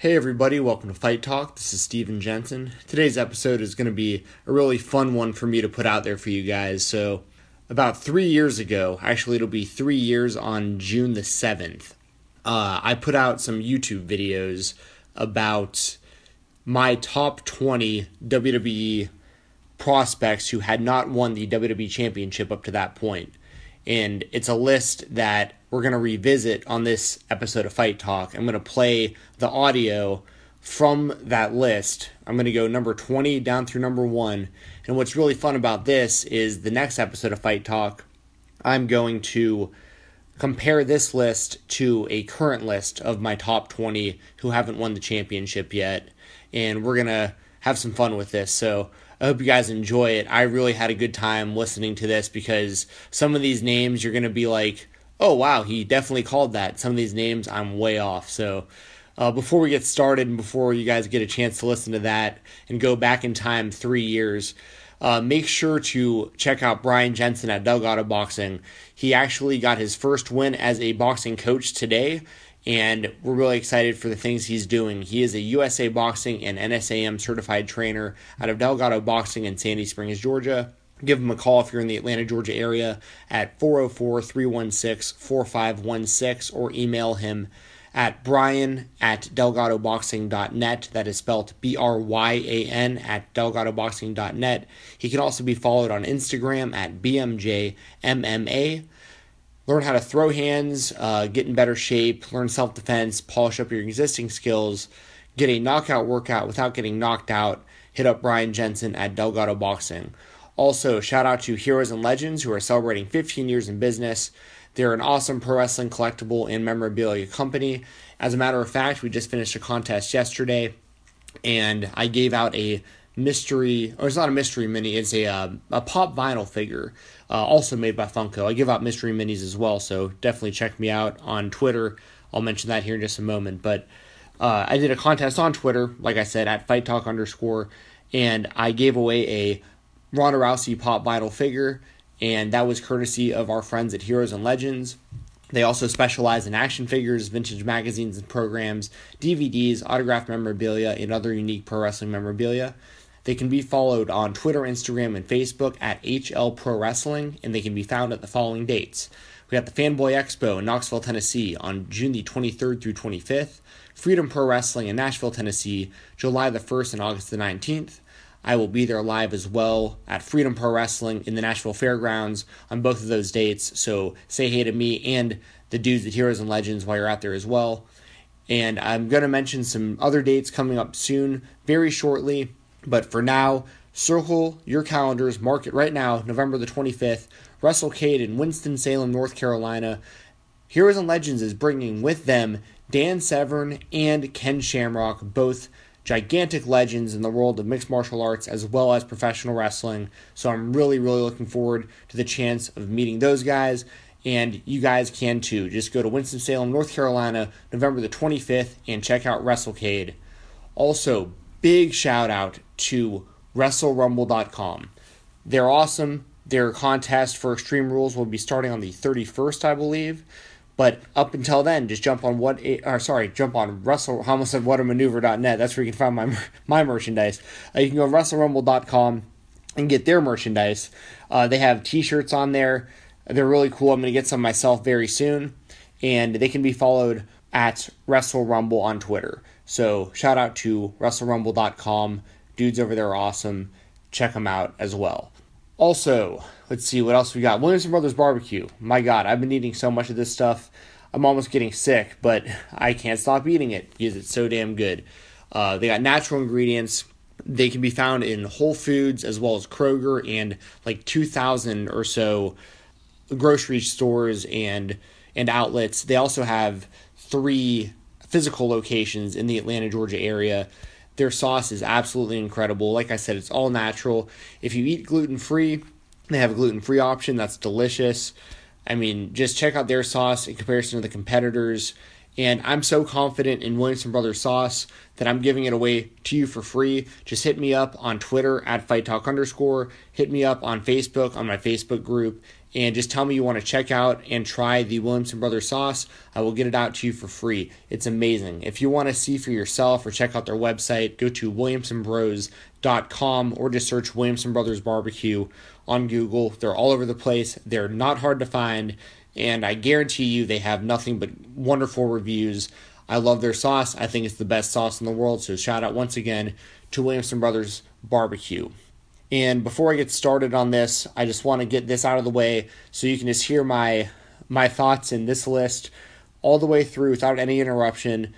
Hey everybody, welcome to Fight Talk. This is Steven Jensen. Today's episode is going to be a really fun one for me to put out there for you guys. So, about three years ago, actually, it'll be three years on June the 7th, uh, I put out some YouTube videos about my top 20 WWE prospects who had not won the WWE Championship up to that point. And it's a list that we're going to revisit on this episode of Fight Talk. I'm going to play the audio from that list. I'm going to go number 20 down through number 1. And what's really fun about this is the next episode of Fight Talk, I'm going to compare this list to a current list of my top 20 who haven't won the championship yet. And we're going to have some fun with this. So I hope you guys enjoy it. I really had a good time listening to this because some of these names you're going to be like, oh, wow, he definitely called that. Some of these names I'm way off. So uh, before we get started and before you guys get a chance to listen to that and go back in time three years, uh, make sure to check out Brian Jensen at Delgado Boxing. He actually got his first win as a boxing coach today, and we're really excited for the things he's doing. He is a USA Boxing and NSAM certified trainer out of Delgado Boxing in Sandy Springs, Georgia. Give him a call if you're in the Atlanta, Georgia area at 404 316 4516 or email him at Brian at DelgadoBoxing.net. That is spelled B R Y A N at DelgadoBoxing.net. He can also be followed on Instagram at BMJMMA. Learn how to throw hands, uh, get in better shape, learn self defense, polish up your existing skills, get a knockout workout without getting knocked out. Hit up Brian Jensen at Delgado Boxing. Also, shout out to Heroes and Legends who are celebrating 15 years in business. They're an awesome pro wrestling collectible and memorabilia company. As a matter of fact, we just finished a contest yesterday, and I gave out a mystery, or it's not a mystery mini, it's a uh, a pop vinyl figure, uh, also made by Funko. I give out mystery minis as well, so definitely check me out on Twitter. I'll mention that here in just a moment. But uh, I did a contest on Twitter, like I said, at Fight Talk underscore, and I gave away a Ronda Rousey pop vinyl figure and that was courtesy of our friends at Heroes and Legends. They also specialize in action figures, vintage magazines and programs, DVDs, autographed memorabilia, and other unique pro wrestling memorabilia. They can be followed on Twitter, Instagram, and Facebook at HL Pro Wrestling, and they can be found at the following dates. We got the Fanboy Expo in Knoxville, Tennessee on June the 23rd through 25th, Freedom Pro Wrestling in Nashville, Tennessee, July the 1st and August the 19th, I will be there live as well at Freedom Pro Wrestling in the Nashville Fairgrounds on both of those dates. So say hey to me and the dudes at Heroes and Legends while you're out there as well. And I'm going to mention some other dates coming up soon, very shortly. But for now, circle your calendars, mark it right now, November the 25th, WrestleCade in Winston-Salem, North Carolina. Heroes and Legends is bringing with them Dan Severn and Ken Shamrock, both gigantic legends in the world of mixed martial arts as well as professional wrestling. So I'm really, really looking forward to the chance of meeting those guys. And you guys can too. Just go to Winston-Salem, North Carolina, November the 25th, and check out WrestleCade. Also, big shout out to WrestleRumble.com. They're awesome. Their contest for Extreme Rules will be starting on the 31st, I believe. But up until then, just jump on what, or sorry, jump on Russell, almost said whatamaneuver.net. That's where you can find my my merchandise. Uh, you can go to WrestleRumble.com and get their merchandise. Uh, they have T-shirts on there. They're really cool. I'm going to get some myself very soon, and they can be followed at WrestleRumble on Twitter. So shout out to WrestleRumble.com. Dudes over there are awesome. Check them out as well. Also, let's see what else we got. Williamson Brothers Barbecue. My God, I've been eating so much of this stuff. I'm almost getting sick, but I can't stop eating it because it's so damn good. Uh, they got natural ingredients. They can be found in Whole Foods as well as Kroger and like 2,000 or so grocery stores and and outlets. They also have three physical locations in the Atlanta, Georgia area. Their sauce is absolutely incredible. Like I said, it's all natural. If you eat gluten free, they have a gluten free option that's delicious. I mean, just check out their sauce in comparison to the competitors. And I'm so confident in Williamson Brothers sauce that I'm giving it away to you for free. Just hit me up on Twitter at Fight Talk underscore. Hit me up on Facebook on my Facebook group and just tell me you want to check out and try the Williamson Brothers sauce. I will get it out to you for free. It's amazing. If you want to see for yourself or check out their website, go to williamsonbros.com or just search Williamson Brothers Barbecue on Google. They're all over the place. They're not hard to find, and I guarantee you they have nothing but wonderful reviews. I love their sauce. I think it's the best sauce in the world. So shout out once again to Williamson Brothers Barbecue. And before I get started on this, I just want to get this out of the way so you can just hear my my thoughts in this list all the way through without any interruption.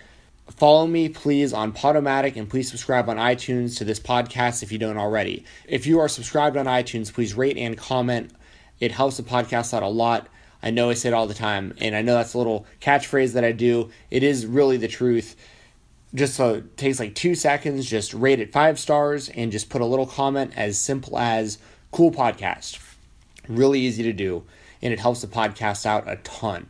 Follow me, please, on Podomatic and please subscribe on iTunes to this podcast if you don't already. If you are subscribed on iTunes, please rate and comment. It helps the podcast out a lot. I know I say it all the time, and I know that's a little catchphrase that I do. It is really the truth just so it takes like two seconds just rate it five stars and just put a little comment as simple as cool podcast. Really easy to do and it helps the podcast out a ton.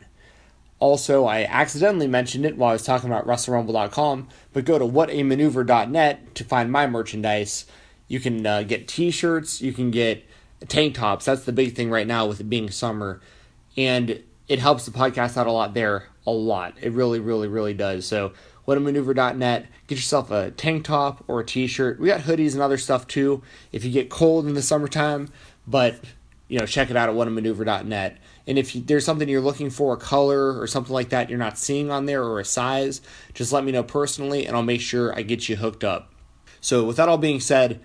Also i accidentally mentioned it while i was talking about wrestlerumble.com but go to whatamaneuver.net to find my merchandise. You can uh, get t-shirts you can get tank tops. That's the big thing right now with it being summer and it helps the podcast out a lot there a lot. It really really really does. So whatamaneuver.net. Get yourself a tank top or a t-shirt. We got hoodies and other stuff too if you get cold in the summertime, but you know, check it out at whatamaneuver.net. And if you, there's something you're looking for, a color or something like that you're not seeing on there or a size, just let me know personally and I'll make sure I get you hooked up. So, with that all being said,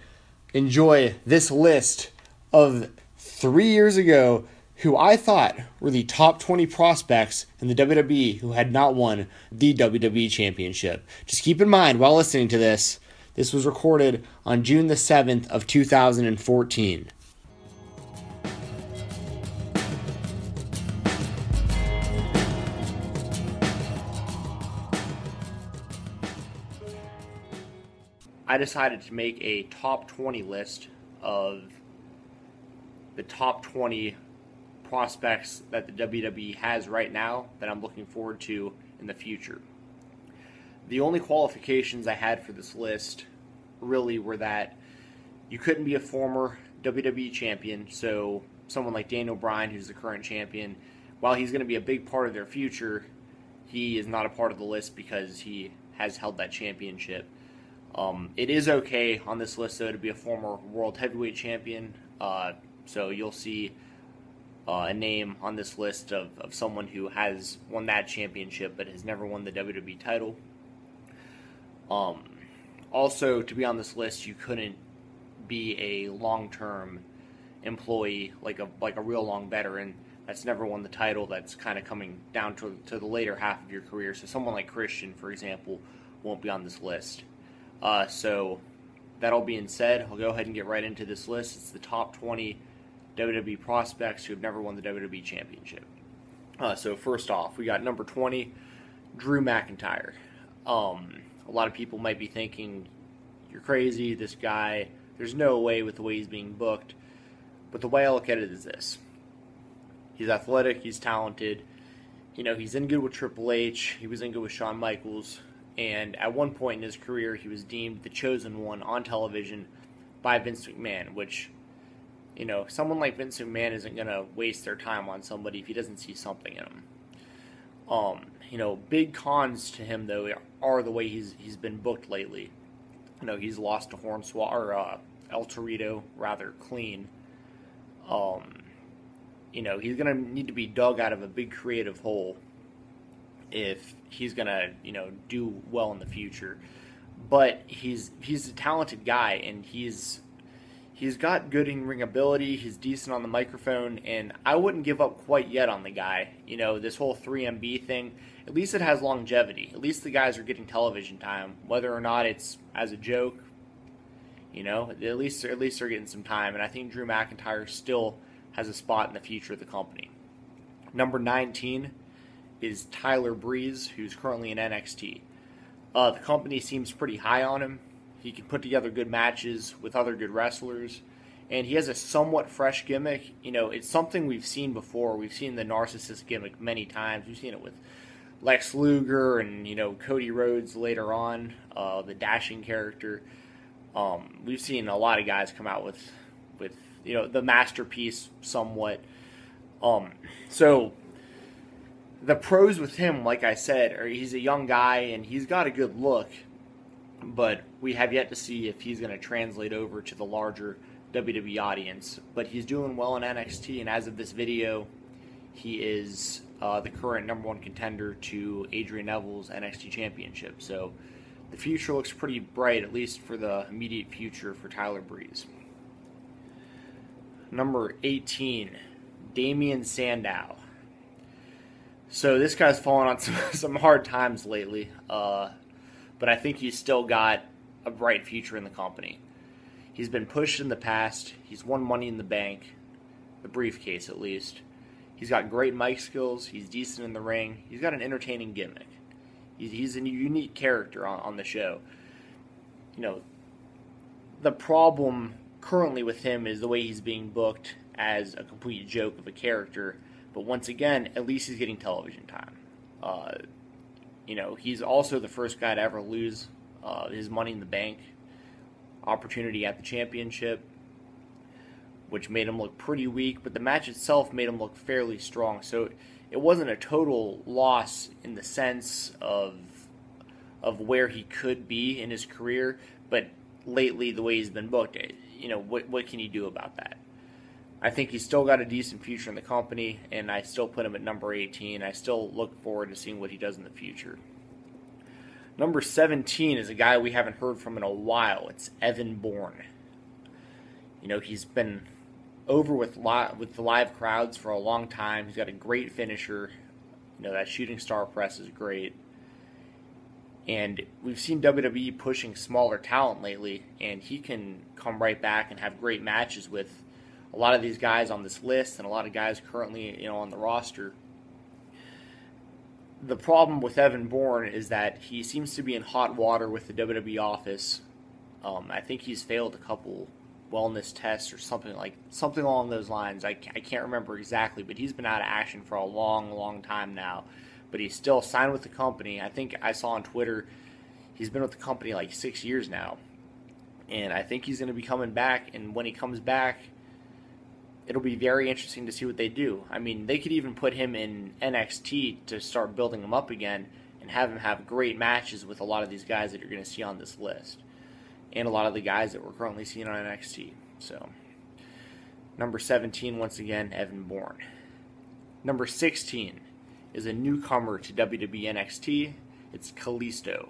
enjoy this list of three years ago who I thought were the top 20 prospects in the WWE who had not won the WWE Championship. Just keep in mind while listening to this, this was recorded on June the 7th of 2014. I decided to make a top 20 list of the top 20 prospects that the WWE has right now that I'm looking forward to in the future. The only qualifications I had for this list really were that you couldn't be a former WWE champion, so someone like Daniel Bryan, who's the current champion, while he's going to be a big part of their future, he is not a part of the list because he has held that championship. Um, it is okay on this list, though, to be a former world heavyweight champion. Uh, so you'll see uh, a name on this list of, of someone who has won that championship but has never won the WWE title. Um, also, to be on this list, you couldn't be a long-term employee like a like a real long veteran that's never won the title. That's kind of coming down to to the later half of your career. So someone like Christian, for example, won't be on this list. Uh, so that all being said, I'll go ahead and get right into this list. It's the top 20 WWE prospects who have never won the WWE Championship. Uh, so first off, we got number 20, Drew McIntyre. Um, a lot of people might be thinking, you're crazy, this guy, there's no way with the way he's being booked. But the way I look at it is this. He's athletic, he's talented. You know, he's in good with Triple H, he was in good with Shawn Michaels, and at one point in his career, he was deemed the chosen one on television by Vince McMahon, which you know, someone like Vince McMahon isn't going to waste their time on somebody if he doesn't see something in them. Um, you know, big cons to him though are the way he's he's been booked lately. You know, he's lost to Hornswoggle or uh, El Torito rather clean. Um, you know, he's going to need to be dug out of a big creative hole if he's going to, you know, do well in the future. But he's he's a talented guy and he's He's got good in ring ability. He's decent on the microphone, and I wouldn't give up quite yet on the guy. You know, this whole 3MB thing, at least it has longevity. At least the guys are getting television time, whether or not it's as a joke. You know, at least at least they're getting some time, and I think Drew McIntyre still has a spot in the future of the company. Number 19 is Tyler Breeze, who's currently in NXT. Uh, the company seems pretty high on him. He can put together good matches with other good wrestlers. And he has a somewhat fresh gimmick. You know, it's something we've seen before. We've seen the narcissist gimmick many times. We've seen it with Lex Luger and, you know, Cody Rhodes later on, uh, the dashing character. Um, we've seen a lot of guys come out with, with you know, the masterpiece somewhat. Um, so the pros with him, like I said, are he's a young guy and he's got a good look, but we have yet to see if he's going to translate over to the larger WWE audience. But he's doing well in NXT, and as of this video, he is uh, the current number one contender to Adrian Neville's NXT Championship. So the future looks pretty bright, at least for the immediate future for Tyler Breeze. Number 18, Damien Sandow. So this guy's fallen on some, some hard times lately, uh, but I think he's still got a bright future in the company. He's been pushed in the past. He's won Money in the Bank, the briefcase at least. He's got great mic skills. He's decent in the ring. He's got an entertaining gimmick. He's, he's a unique character on, on the show. You know, the problem currently with him is the way he's being booked as a complete joke of a character. But once again, at least he's getting television time. Uh, you know, he's also the first guy to ever lose uh, his Money in the Bank opportunity at the championship, which made him look pretty weak. But the match itself made him look fairly strong. So it wasn't a total loss in the sense of of where he could be in his career, but lately the way he's been booked, you know, what what can you do about that? I think he's still got a decent future in the company, and I still put him at number 18. I still look forward to seeing what he does in the future. Number 17 is a guy we haven't heard from in a while. It's Evan Bourne. You know, he's been over with li- with the live crowds for a long time. He's got a great finisher. You know, that shooting star press is great. And we've seen WWE pushing smaller talent lately, and he can come right back and have great matches with a lot of these guys on this list and a lot of guys currently, you know, on the roster. The problem with Evan Bourne is that he seems to be in hot water with the WWE office. Um, I think he's failed a couple wellness tests or something like something along those lines. I, I can't remember exactly, but he's been out of action for a long, long time now. But he's still signed with the company. I think I saw on Twitter he's been with the company like six years now, and I think he's going to be coming back. And when he comes back, it'll be very interesting to see what they do. I mean, they could even put him in NXT to start building him up again and have him have great matches with a lot of these guys that you're going to see on this list and a lot of the guys that we're currently seeing on NXT. So, number 17, once again, Evan Bourne. Number 16 is a newcomer to WWE NXT. It's Kalisto.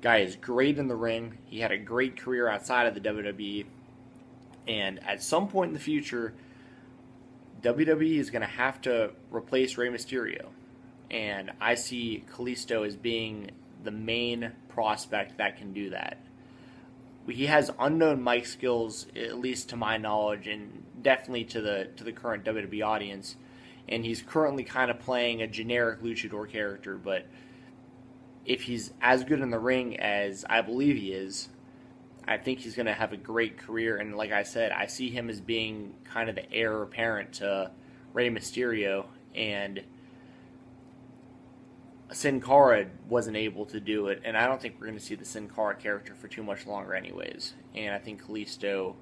Guy is great in the ring. He had a great career outside of the WWE. And at some point in the future, WWE is going to have to replace Rey Mysterio. And I see Kalisto as being the main prospect that can do that he has unknown mic skills, at least to my knowledge, and definitely to the to the current WWE audience. And he's currently kind of playing a generic luchador character, but if he's as good in the ring as I believe he is, I think he's going to have a great career. And like I said, I see him as being kind of the heir apparent to Rey Mysterio, and Sin Cara wasn't able to do it, and I don't think we're going to see the Sin Cara character for too much longer, anyways. And I think Kalisto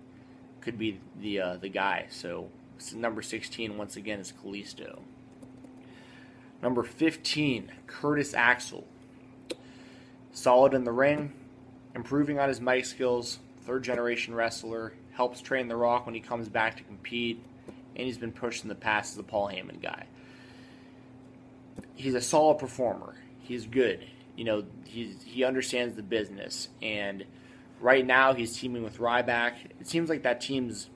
could be the uh, the guy. So number sixteen once again is Kalisto. Number fifteen, Curtis Axel. Solid in the ring, improving on his mic skills. Third generation wrestler, helps train The Rock when he comes back to compete, and he's been pushed in the past as a Paul Heyman guy he's a solid performer. He's good. You know, he's he understands the business, and right now he's teaming with Ryback. It seems like that team's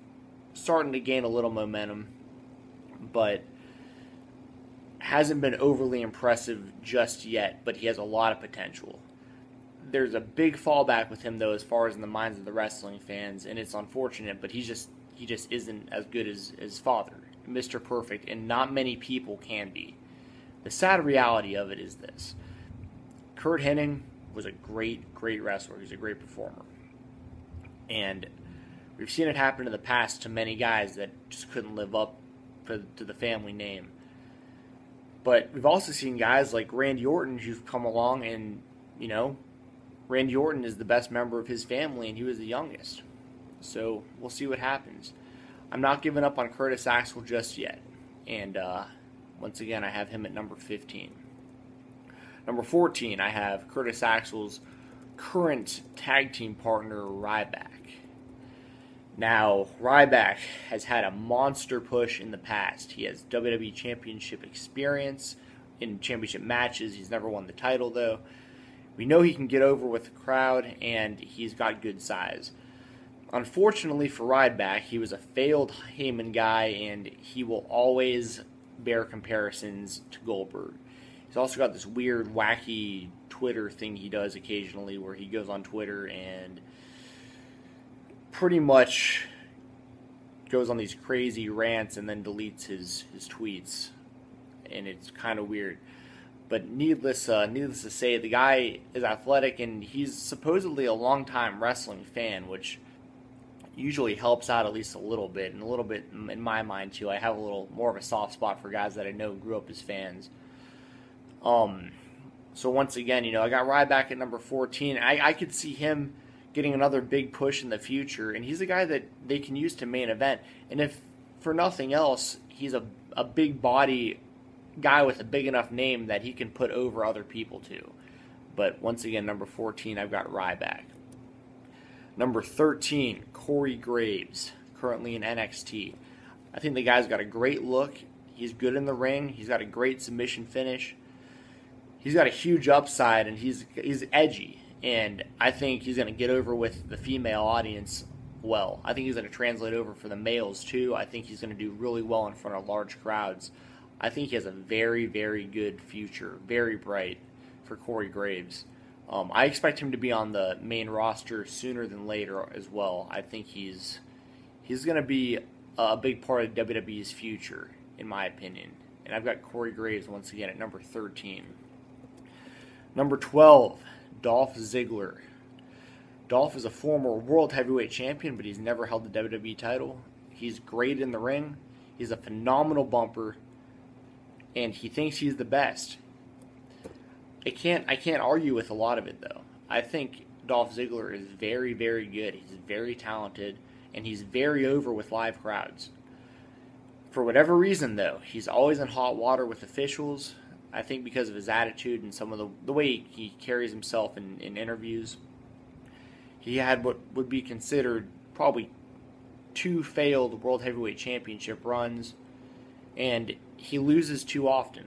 starting to gain a little momentum, but hasn't been overly impressive just yet. But he has a lot of potential. There's a big fallback with him though, as far as in the minds of the wrestling fans, and it's unfortunate. But he's just he just isn't as good as his father, Mr. Perfect, and not many people can be. The sad reality of it is this Curt Hennig was a great, great wrestler. He's a great performer. And we've seen it happen in the past to many guys that just couldn't live up to, to the family name. But we've also seen guys like Randy Orton who've come along and, you know, Randy Orton is the best member of his family and he was the youngest. So we'll see what happens. I'm not giving up on Curtis Axel just yet. And uh, once again, I have him at number 15. Number 14, I have Curtis Axel's current tag team partner, Ryback. Now, Ryback has had a monster push in the past. He has WWE Championship experience in championship matches. He's never won the title, though. We know he can get over with the crowd, and he's got good size. Unfortunately for Ryback, he was a failed Heyman guy, and he will always bear comparisons to Goldberg. He's also got this weird, wacky Twitter thing he does occasionally where he goes on Twitter and pretty much goes on these crazy rants and then deletes his, his tweets. And it's kind of weird. But needless, uh, needless to say, the guy is athletic and he's supposedly a longtime wrestling fan, which usually helps out at least a little bit, and a little bit in my mind too. I have a little more of a soft spot for guys that I know grew up as fans. Um, so once again, you know, I got Ryback at number 14. I, I could see him getting another big push in the future, and he's a guy that they can use to main event. And if for nothing else, he's a, a big body guy with a big enough name that he can put over other people too. But once again, number 14, I've got Ryback. Number 13, Corey Graves, currently in NXT. I think the guy's got a great look. He's good in the ring. He's got a great submission finish he's got a huge upside and he's he's edgy and I think he's going to get over with the female audience well. I think he's going to translate over for the males too. I think he's going to do really well in front of large crowds. I think he has a very very good future, very bright for Corey Graves. Um, I expect him to be on the main roster sooner than later as well. I think he's he's going to be a big part of WWE's future, in my opinion. And I've got Corey Graves once again at number 13. Number 12, Dolph Ziggler. Dolph is a former world heavyweight champion, but he's never held the WWE title. He's great in the ring. He's a phenomenal bumper, and he thinks he's the best. I can't I can't argue with a lot of it though. I think Dolph Ziggler is very very good. He's very talented, and he's very over with live crowds. For whatever reason though, he's always in hot water with officials. I think because of his attitude and some of the, the way he carries himself in, in interviews, he had what would be considered probably two failed World Heavyweight Championship runs, and he loses too often.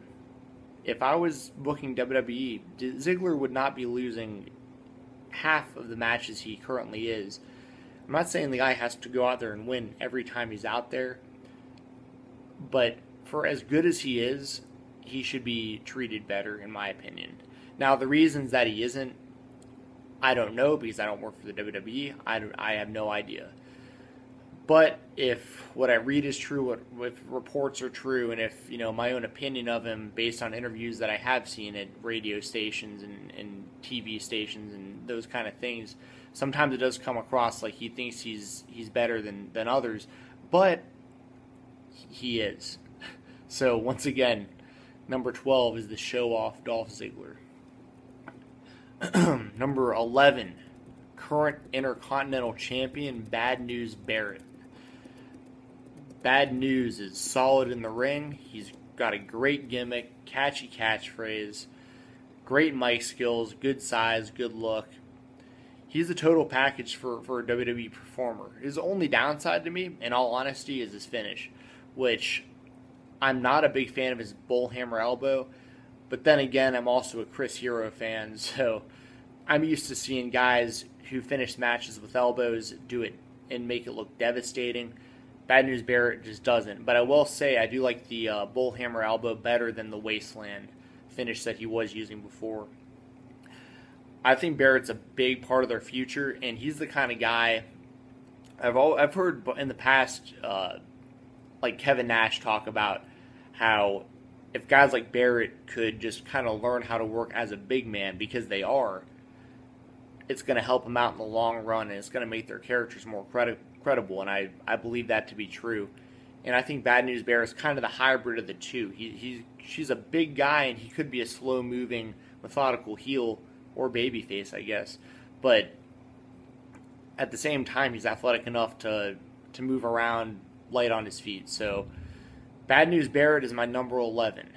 If I was booking WWE, Ziggler would not be losing half of the matches he currently is. I'm not saying the guy has to go out there and win every time he's out there, but for as good as he is, he should be treated better, in my opinion. Now, the reasons that he isn't, I don't know because I don't work for the WWE. I, I have no idea. But if what I read is true, what if reports are true, and if you know my own opinion of him based on interviews that I have seen at radio stations and, and TV stations and those kind of things, sometimes it does come across like he thinks he's he's better than than others, but he is. So once again, Number 12 is the show off Dolph Ziggler. Number 11, current Intercontinental Champion Bad News Barrett. Bad News is solid in the ring. He's got a great gimmick, catchy catchphrase, great mic skills, good size, good look. He's a total package for, for a WWE performer. His only downside to me, in all honesty, is his finish, which I'm not a big fan of his bullhammer elbow, but then again, I'm also a Chris Hero fan, so I'm used to seeing guys who finish matches with elbows do it and make it look devastating. Bad News Barrett just doesn't. But I will say I do like the uh, bullhammer elbow better than the wasteland finish that he was using before. I think Barrett's a big part of their future, and he's the kind of guy I've all, I've heard in the past uh, like Kevin Nash talk about how if guys like Barrett could just kind of learn how to work as a big man because they are, it's going to help them out in the long run and it's going to make their characters more credi- credible. And I, I believe that to be true. And I think Bad News Bear is kind of the hybrid of the two. He, he's, she's a big guy and he could be a slow moving, methodical heel or baby face, I guess. But at the same time, he's athletic enough to, to move around light on his feet. So Bad News Barrett is my number 11.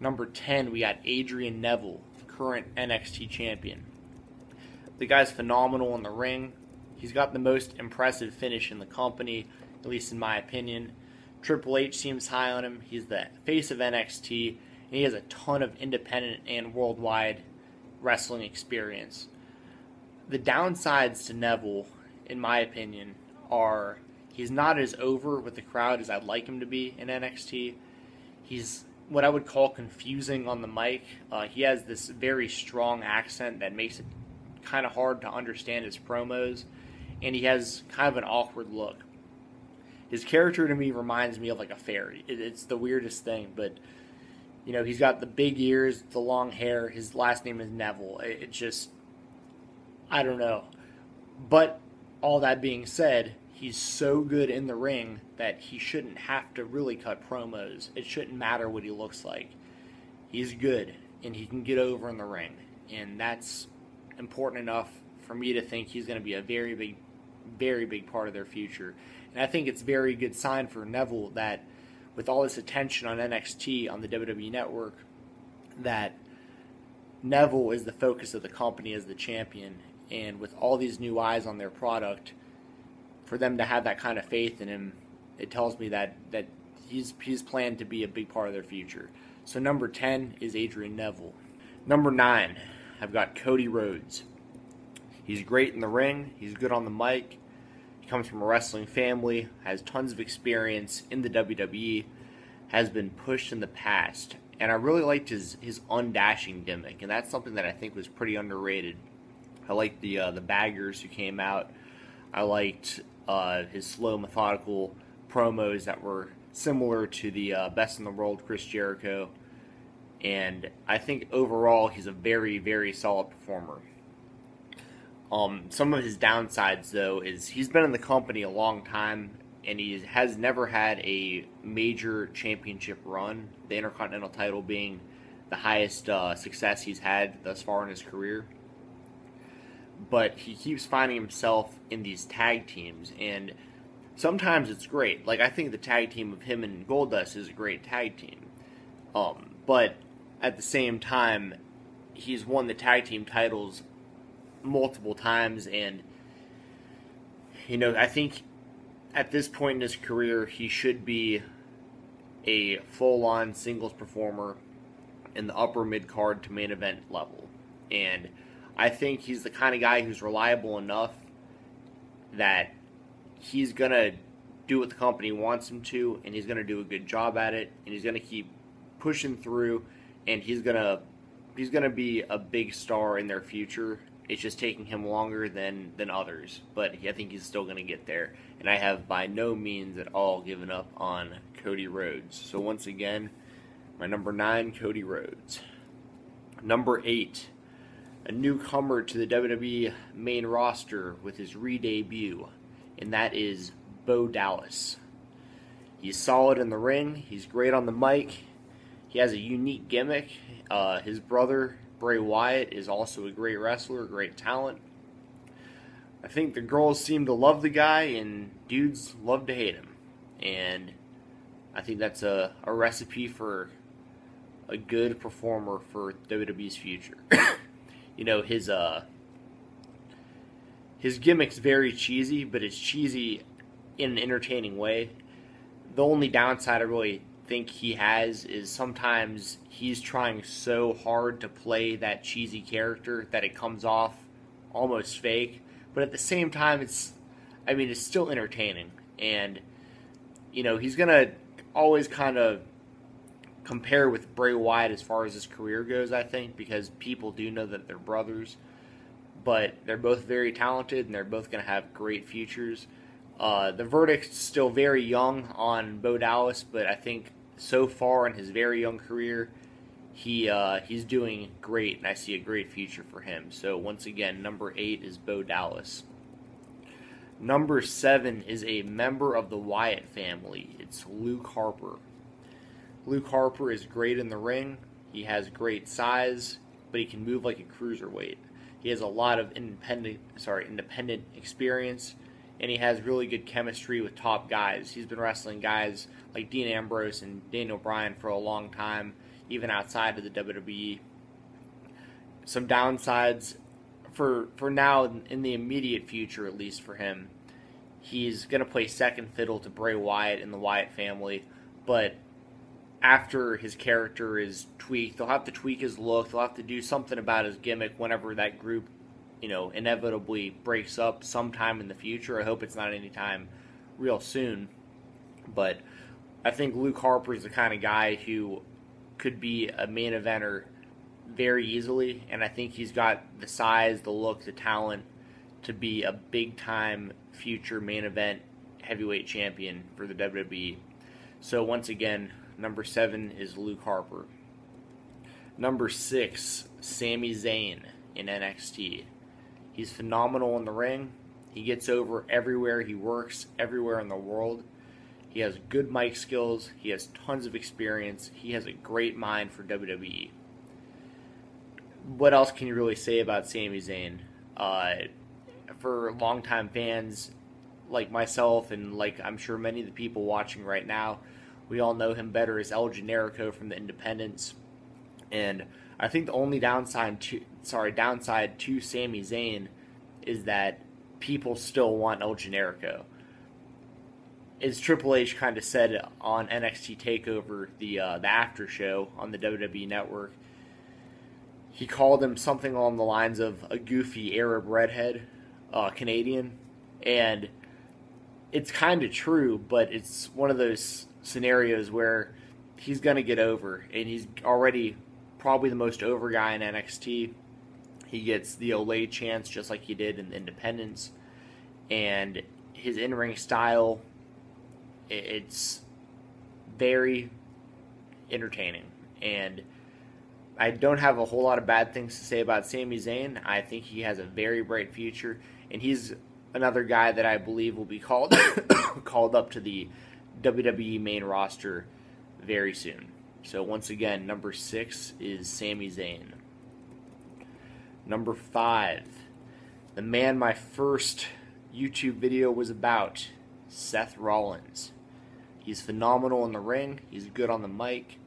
Number 10, we got Adrian Neville, current NXT champion. The guy's phenomenal in the ring. He's got the most impressive finish in the company, at least in my opinion. Triple H seems high on him. He's the face of NXT, and he has a ton of independent and worldwide wrestling experience. The downsides to Neville, in my opinion, are he's not as over with the crowd as I'd like him to be in NXT. He's what I would call confusing on the mic. Uh, he has this very strong accent that makes it kind of hard to understand his promos, and he has kind of an awkward look. His character to me reminds me of like a fairy. It, it's the weirdest thing, but you know he's got the big ears, the long hair. His last name is Neville. It, it just, I don't know. But all that being said, he's so good in the ring that he shouldn't have to really cut promos. It shouldn't matter what he looks like. He's good and he can get over in the ring. And that's important enough for me to think he's going to be a very big, very big part of their future. And I think it's very good sign for Neville that with all this attention on NXT on the WWE network, that Neville is the focus of the company as the champion. And with all these new eyes on their product, for them to have that kind of faith in him, it tells me that that he's he's planned to be a big part of their future. So number ten is Adrian Neville. Number nine, I've got Cody Rhodes. He's great in the ring. He's good on the mic. He comes from a wrestling family, has tons of experience in the WWE, has been pushed in the past, and I really liked his his undashing gimmick, and that's something that I think was pretty underrated. I liked the uh, the baggers who came out. I liked uh, his slow, methodical promos that were similar to the uh, best in the world Chris Jericho. And I think overall he's a very, very solid performer. Um, some of his downsides, though, is he's been in the company a long time and he has never had a major championship run, the Intercontinental title being the highest uh, success he's had thus far in his career but he keeps finding himself in these tag teams, and sometimes it's great. Like I think the tag team of him and Goldust is a great tag team, um, but at the same time, he's won the tag team titles multiple times, and you know I think at this point in his career he should be a full-on singles performer in the upper mid card to main event level, and I think he's the kind of guy who's reliable enough that he's going to do what the company wants him to, and he's going to do a good job at it, and he's going to keep pushing through, and he's going to he's going to be a big star in their future. It's just taking him longer than than others, but I think he's still going to get there. And I have by no means at all given up on Cody Rhodes. So once again, my number nine, Cody Rhodes. Number eight, a newcomer to the WWE main roster with his re debut, and that is Bo Dallas. He's solid in the ring, he's great on the mic, he has a unique gimmick. Uh, his brother, Bray Wyatt, is also a great wrestler, great talent. I think the girls seem to love the guy, and dudes love to hate him. And I think that's a, a recipe for a good performer for WWE's future. you know his uh his gimmick's very cheesy, but it's cheesy in an entertaining way. The only downside I really think he has is sometimes he's trying so hard to play that cheesy character that it comes off almost fake. But at the same time, it's, I mean, it's still entertaining. And, you know, he's going to always kind of compare with Bray Wyatt as far as his career goes, I think, because people do know that they're brothers. But they're both very talented and they're both going to have great futures. Uh, the verdict's still very young on Bo Dallas, but I think so far in his very young career, he uh, he's doing great, and I see a great future for him. So once again, number eight is Bo Dallas. Number seven is a member of the Wyatt family. It's Luke Harper. Luke Harper is great in the ring. He has great size, but he can move like a cruiserweight. He has a lot of independent, sorry, independent experience, and he has really good chemistry with top guys. He's been wrestling guys like Dean Ambrose and Daniel Bryan for a long time, even outside of the WWE. Some downsides for for now in the immediate future, at least for him, he's to play second fiddle to Bray Wyatt in the Wyatt family, but after his character is tweaked, they'll have to tweak his look. They'll have to do something about his gimmick whenever that group, you know, inevitably breaks up sometime in the future. I hope it's not anytime real soon. But I think Luke Harper is the kind of guy who could be a main eventer very easily, and I think he's got the size, the look, the talent to be a big time future main event heavyweight champion for the WWE. So once again, number seven is Luke Harper. Number six, Sami Zayn in NXT. He's phenomenal in the ring. He gets over everywhere he works, everywhere in the world. He has good mic skills. He has tons of experience. He has a great mind for WWE. What else can you really say about Sami Zayn? Uh, for longtime fans like myself and like I'm sure many of the people watching right now, we all know him better as El Generico from the Independents. And I think the only downside to sorry downside to Sami Zayn is that people still want El Generico. As Triple H kind of said on NXT Takeover, the uh, the after show on the WWE Network, he called him something along the lines of a goofy Arab redhead, uh, Canadian, and it's kind of true, but it's one of those scenarios where he's going to get over, and he's already probably the most over guy in NXT. He gets the Olé chance just like he did in the Independents, and his in ring style, it's very entertaining. And I don't have a whole lot of bad things to say about Sami Zayn. I think he has a very bright future, and he's another guy that I believe will be called called up to the WWE main roster very soon. So once again, number six is Sami Zayn. Number five, the man my first YouTube video was about, Seth Rollins. He's phenomenal in the ring. He's good on the mic.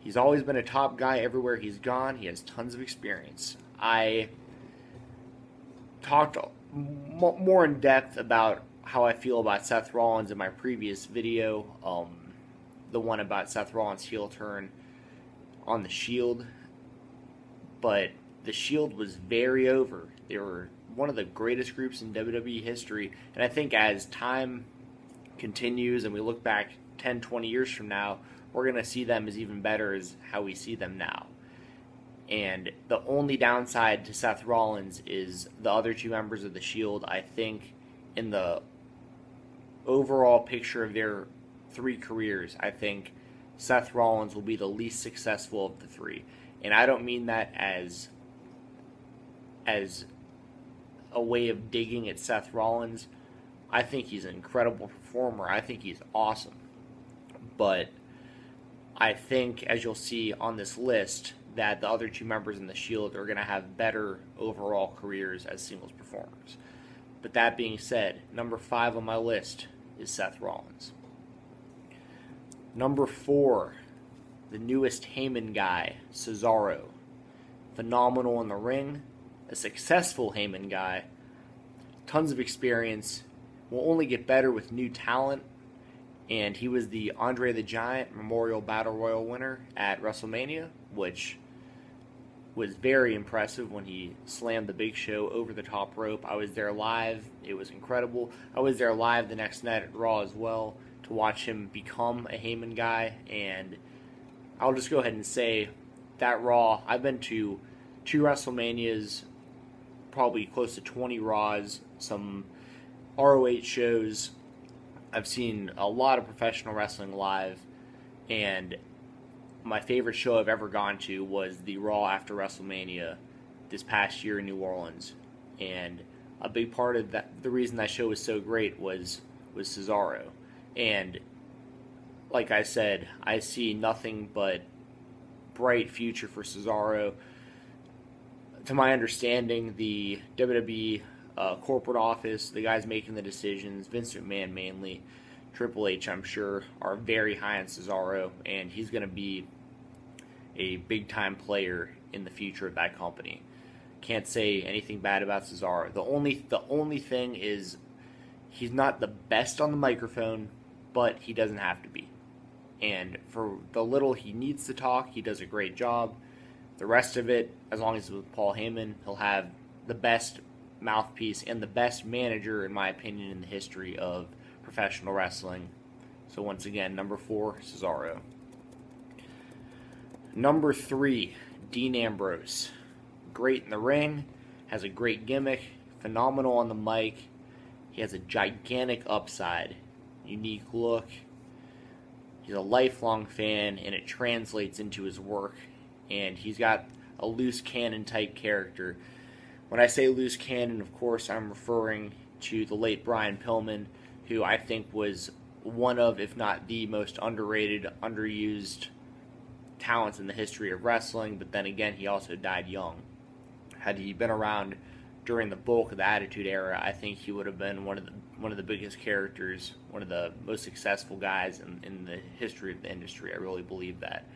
He's always been a top guy everywhere he's gone. He has tons of experience. I talked more in depth about how I feel about Seth Rollins in my previous video, um, the one about Seth Rollins' heel turn on the Shield. But the Shield was very over. They were one of the greatest groups in WWE history, and I think as time continues and we look back 10, 20 years from now, we're going to see them as even better as how we see them now. And the only downside to Seth Rollins is the other two members of the Shield, I think, in the overall picture of their three careers, I think Seth Rollins will be the least successful of the three. And I don't mean that as as a way of digging at Seth Rollins. I think he's an incredible performer. I think he's awesome. But I think, as you'll see on this list, that the other two members in the Shield are going to have better overall careers as singles performers. But that being said, number five on my list is Seth Rollins. Number four, the newest Heyman guy, Cesaro. Phenomenal in the ring, a successful Heyman guy, tons of experience, will only get better with new talent. And he was the Andre the Giant Memorial Battle Royal winner at WrestleMania, which was very impressive when he slammed the Big Show over the top rope. I was there live. It was incredible. I was there live the next night at Raw as well to watch him become a Heyman guy. And I'll just go ahead and say that Raw, I've been to two WrestleManias, probably close to 20 Raws, some ROH shows. I've seen a lot of professional wrestling live. And my favorite show I've ever gone to was the Raw after WrestleMania this past year in New Orleans, and a big part of that, the reason that show was so great was was Cesaro, and like I said, I see nothing but bright future for Cesaro. To my understanding, the WWE uh, corporate office, the guys making the decisions, Vince McMahon mainly, Triple H, I'm sure, are very high on Cesaro, and he's going to be a big time player in the future of that company. Can't say anything bad about Cesaro. The only the only thing is he's not the best on the microphone, but he doesn't have to be. And for the little he needs to talk, he does a great job. The rest of it, as long as it's with Paul Heyman, he'll have the best mouthpiece and the best manager, in my opinion, in the history of professional wrestling. So once again, number four, Cesaro. Number three, Dean Ambrose. Great in the ring, has a great gimmick, phenomenal on the mic. He has a gigantic upside, unique look. He's a lifelong fan, and it translates into his work. And he's got a loose cannon type character. When I say loose cannon, of course, I'm referring to the late Brian Pillman, who I think was one of, if not the most underrated, underused talents in the history of wrestling, but then again, he also died young. Had he been around during the bulk of the Attitude Era, I think he would have been one of the one of the biggest characters, one of the most successful guys in, in the history of the industry. I really believe that.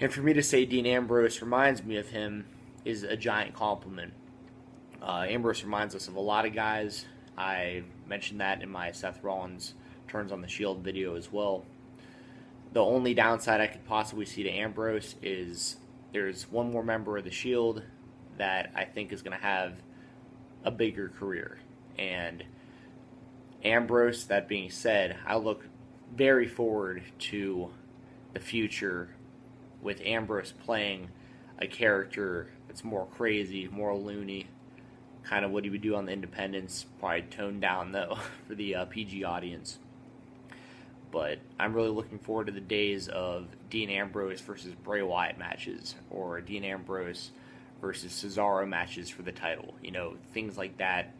And for me to say Dean Ambrose reminds me of him is a giant compliment. Uh, Ambrose reminds us of a lot of guys. I mentioned that in my Seth Rollins turns on the Shield video as well. The only downside I could possibly see to Ambrose is there's one more member of the Shield that I think is going to have a bigger career. And Ambrose, that being said, I look very forward to the future with Ambrose playing a character that's more crazy, more loony, kind of what he would do on the Independents, probably toned down though for the uh, PG audience. But I'm really looking forward to the days of Dean Ambrose versus Bray Wyatt matches, or Dean Ambrose versus Cesaro matches for the title. You know, things like that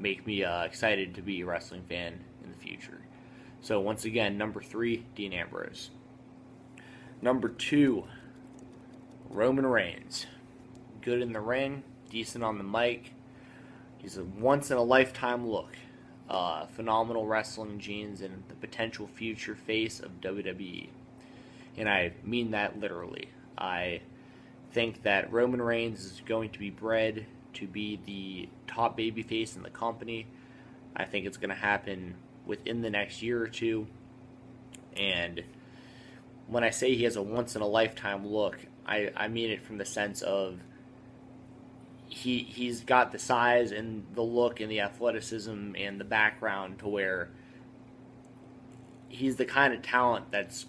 make me uh, excited to be a wrestling fan in the future. So once again, number three, Dean Ambrose. Number two, Roman Reigns. Good in the ring, decent on the mic. He's a once in a lifetime look uh, phenomenal wrestling genes and the potential future face of WWE. And I mean that literally. I think that Roman Reigns is going to be bred to be the top babyface in the company. I think it's going to happen within the next year or two. And when I say he has a once in a lifetime look, I, I mean it from the sense of he he's got the size and the look and the athleticism and the background to where he's the kind of talent that's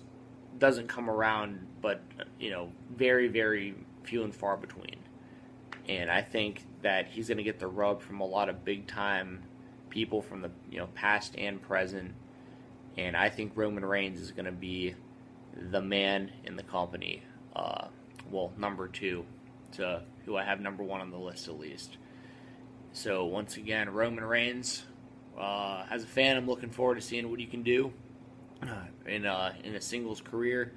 doesn't come around but you know very very few and far between and i think that he's going to get the rub from a lot of big time people from the you know past and present and i think roman reigns is going to be the man in the company uh, well number two to who I have number one on the list at least. So once again, Roman Reigns. Uh, as a fan, I'm looking forward to seeing what he can do uh, in uh, in a singles career.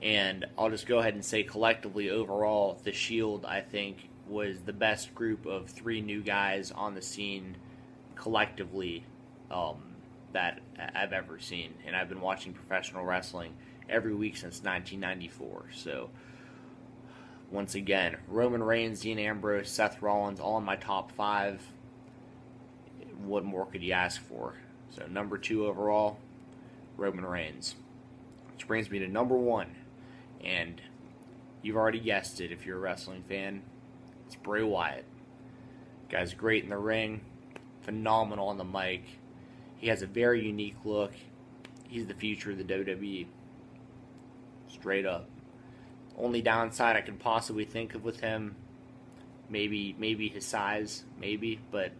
And I'll just go ahead and say collectively, overall, the Shield I think was the best group of three new guys on the scene collectively um, that I've ever seen. And I've been watching professional wrestling every week since 1994. So once again, Roman Reigns, Dean Ambrose, Seth Rollins, all in my top five. What more could you ask for? So, number two overall, Roman Reigns. Which brings me to number one. And you've already guessed it if you're a wrestling fan. It's Bray Wyatt. Guy's great in the ring, phenomenal on the mic. He has a very unique look. He's the future of the WWE. Straight up. Only downside I could possibly think of with him, maybe maybe his size, maybe, but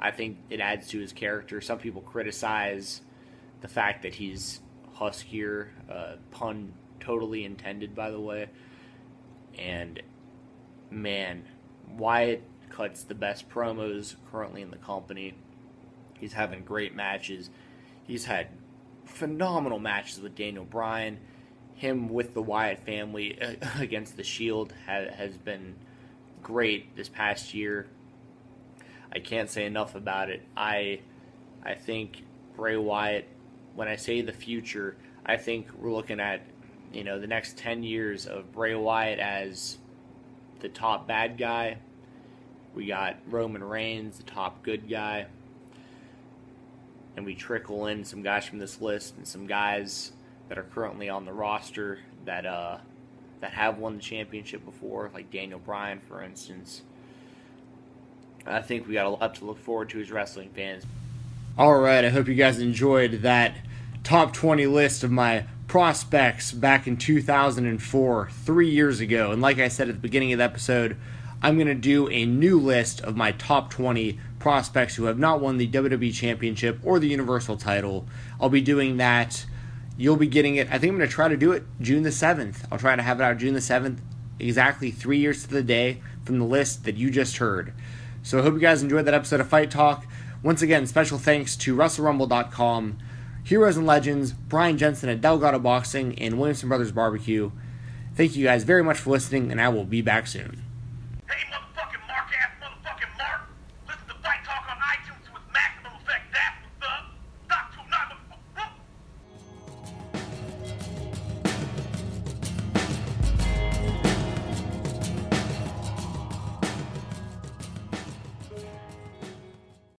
I think it adds to his character. Some people criticize the fact that he's huskier, uh, pun totally intended, by the way. And man, Wyatt cuts the best promos currently in the company. He's having great matches. He's had phenomenal matches with Daniel Bryan him with the Wyatt family uh, against the Shield has been great this past year. I can't say enough about it. I I think Bray Wyatt. When I say the future, I think we're looking at you know the next ten years of Bray Wyatt as the top bad guy. We got Roman Reigns, the top good guy. And we trickle in some guys from this list and some guys that are currently on the roster that uh, that have won the championship before, like Daniel Bryan, for instance. I think we got a lot to look forward to as wrestling fans. All right, I hope you guys enjoyed that top 20 list of my prospects back in 2004, three years ago. And like I said at the beginning of the episode, I'm going to do a new list of my top 20 prospects who have not won the WWE Championship or the Universal title. I'll be doing that. You'll be getting it. I think I'm going to try to do it June the 7th. I'll try to have it out June the 7th, exactly three years to the day from the list that you just heard. So I hope you guys enjoyed that episode of Fight Talk. Once again, special thanks to WrestleRumble.com, Heroes and Legends, Brian Jensen at Delgado Boxing, and Williamson Brothers Barbecue. Thank you guys very much for listening, and I will be back soon.